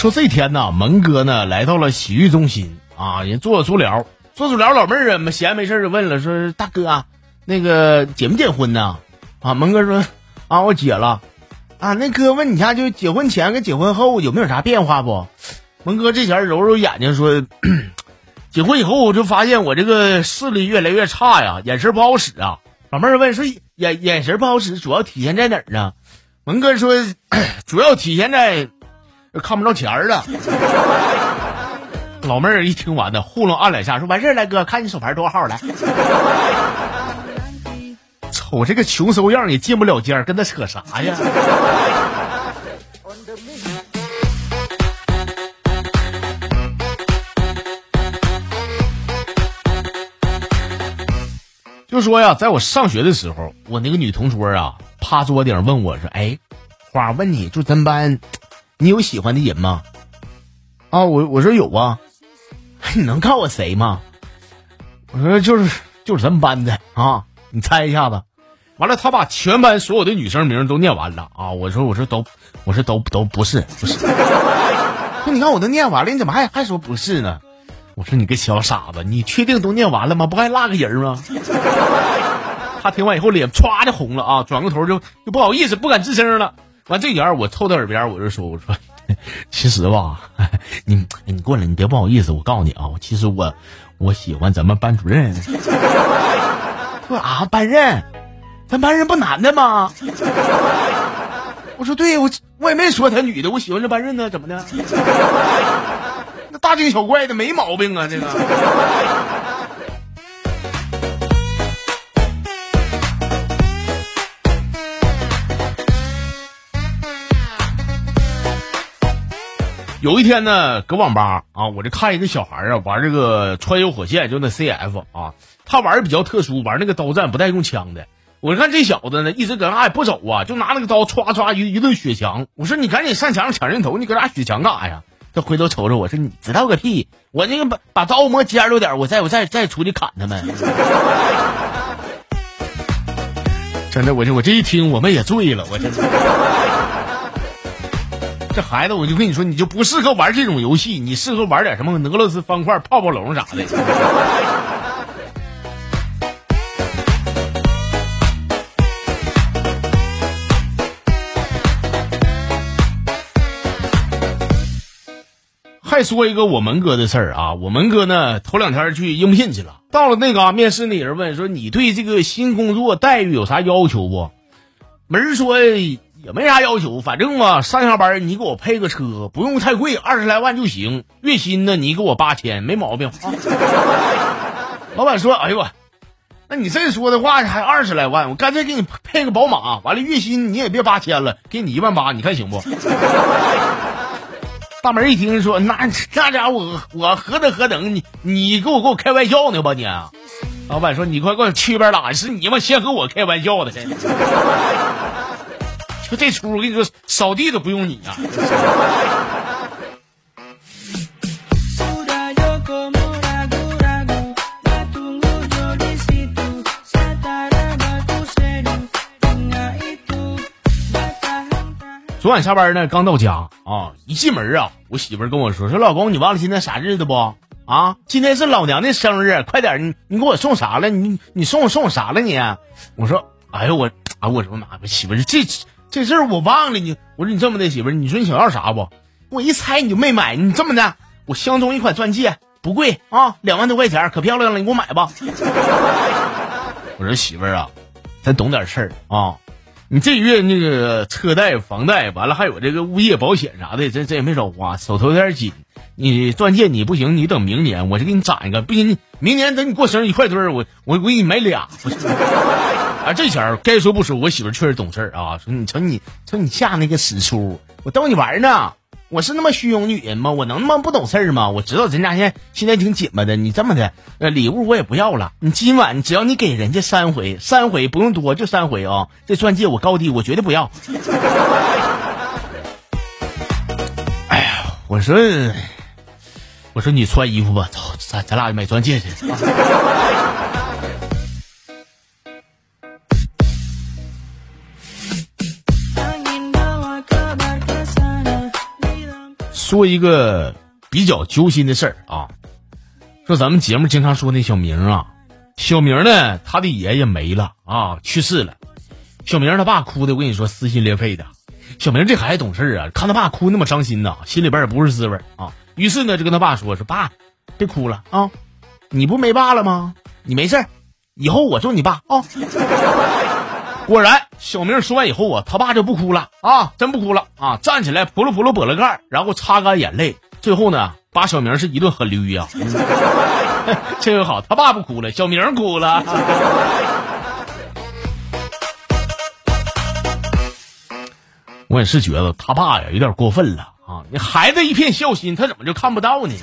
说这天呐，蒙哥呢来到了洗浴中心啊，人做足疗，做足疗老妹儿啊，闲没事就问了，说大哥，那个结没结婚呢？啊，蒙哥说啊，我结了。啊，那哥问你家就结婚前跟结婚后有没有啥变化不？蒙哥这前揉揉眼睛说，结婚以后我就发现我这个视力越来越差呀，眼神不好使啊。老妹儿问说眼眼神不好使主要体现在哪儿呢？蒙哥说 主要体现在。看不着钱儿了，老妹儿一听完呢，糊弄按两下，说完事儿了，哥，看你手牌多少号来。瞅这个穷收样也进不了尖，跟他扯啥呀？就说呀，在我上学的时候，我那个女同桌啊，趴桌顶问我说：“哎，花，问你就咱班。”你有喜欢的人吗？啊，我我说有啊，你能告诉我谁吗？我说就是就是咱们班的啊，你猜一下子。完了，他把全班所有的女生名都念完了啊。我说我说都我说都都不是不是。那你看我都念完了，你怎么还还说不是呢？我说你个小傻子，你确定都念完了吗？不还落个人吗？他听完以后脸唰就红了啊，转过头就就不好意思，不敢吱声了。完这点我凑到耳边，我就说：“我说，其实吧，你你过来，你别不好意思。我告诉你啊，其实我我喜欢咱们班主任。说啊，班任，咱班任不男的吗？我说对，我我也没说他女的，我喜欢这班主任呢，怎么的？那大惊小怪的，没毛病啊，这个。”有一天呢，搁网吧啊，我就看一个小孩啊玩这个穿越火线，就那 CF 啊，他玩的比较特殊，玩那个刀战不带用枪的。我看这小子呢，一直搁那也不走啊，就拿那个刀歘歘一一顿血墙。我说你赶紧上墙上抢人头，你搁那血墙干啥呀？他回头瞅瞅我说你知道个屁！我那个把把刀磨尖溜点，我再我再再出去砍他们。真的，我这我这一听，我们也醉了，我真的。这孩子，我就跟你说，你就不适合玩这种游戏，你适合玩点什么俄罗斯方块、泡泡龙啥的。还说一个我门哥的事儿啊，我门哥呢头两天去应聘去了，到了那嘎面试那人问说，你对这个新工作待遇有啥要求不？门说。也没啥要求，反正嘛，上下班你给我配个车，不用太贵，二十来万就行。月薪呢，你给我八千，没毛病啊。老板说：“哎呦我，那你这说的话还二十来万，我干脆给你配个宝马，完了月薪你也别八千了，给你一万八，你看行不？” 大门一听说，那那家伙我何德何能？你你给我给我开玩笑呢吧你？老板说：“你快给我去一边拉！是你们先和我开玩笑的。”就这出，我跟你说，扫地都不用你啊！昨晚下班呢，刚到家啊，一进门啊，我媳妇跟我说：“说老公，你忘了今天啥日子不？啊，今天是老娘的生日，快点，你你给我送啥了？你你送我送我啥了？你？”我说：“哎呦我啊，我说妈，我媳妇这。”这事儿我忘了你，我说你这么的媳妇儿，你说你想要啥不？我一猜你就没买，你这么的，我相中一款钻戒，不贵啊，两万多块钱，可漂亮了，你给我买吧。我说媳妇儿啊，咱懂点事儿啊，你这月那个车贷、房贷，完了还有这个物业保险啥的，这这也没少花，手头有点紧。你钻戒你不行，你等明年，我就给你攒一个，不行，明年等你过生日一块堆儿，我我我给你买俩。啊，这钱该说不说，我媳妇确实懂事儿啊。说你瞅你瞅你下那个死出，我逗你玩呢。我是那么虚荣女人吗？我能他妈不懂事儿吗？我知道咱家现在现在挺紧巴的。你这么的，呃，礼物我也不要了。你今晚只要你给人家三回，三回不用多，就三回啊。这钻戒我高低我绝对不要。哎呀，我说，我说你穿衣服吧，走，咱咱俩买钻戒去。说一个比较揪心的事儿啊，说咱们节目经常说那小明啊，小明呢，他的爷爷没了啊，去世了。小明他爸哭的，我跟你说撕心裂肺的。小明这孩子懂事啊，看他爸哭那么伤心呐，心里边也不是滋味啊。于是呢，就跟他爸说：“说爸，别哭了啊，你不没爸了吗？你没事以后我做你爸啊。”果然，小明说完以后啊，他爸就不哭了啊，真不哭了啊，站起来扑噜扑噜拨了盖，然后擦干眼泪，最后呢，把小明是一顿狠捋呀。这个好，他爸不哭了，小明哭了。我也是觉得他爸呀有点过分了啊！你孩子一片孝心，他怎么就看不到呢？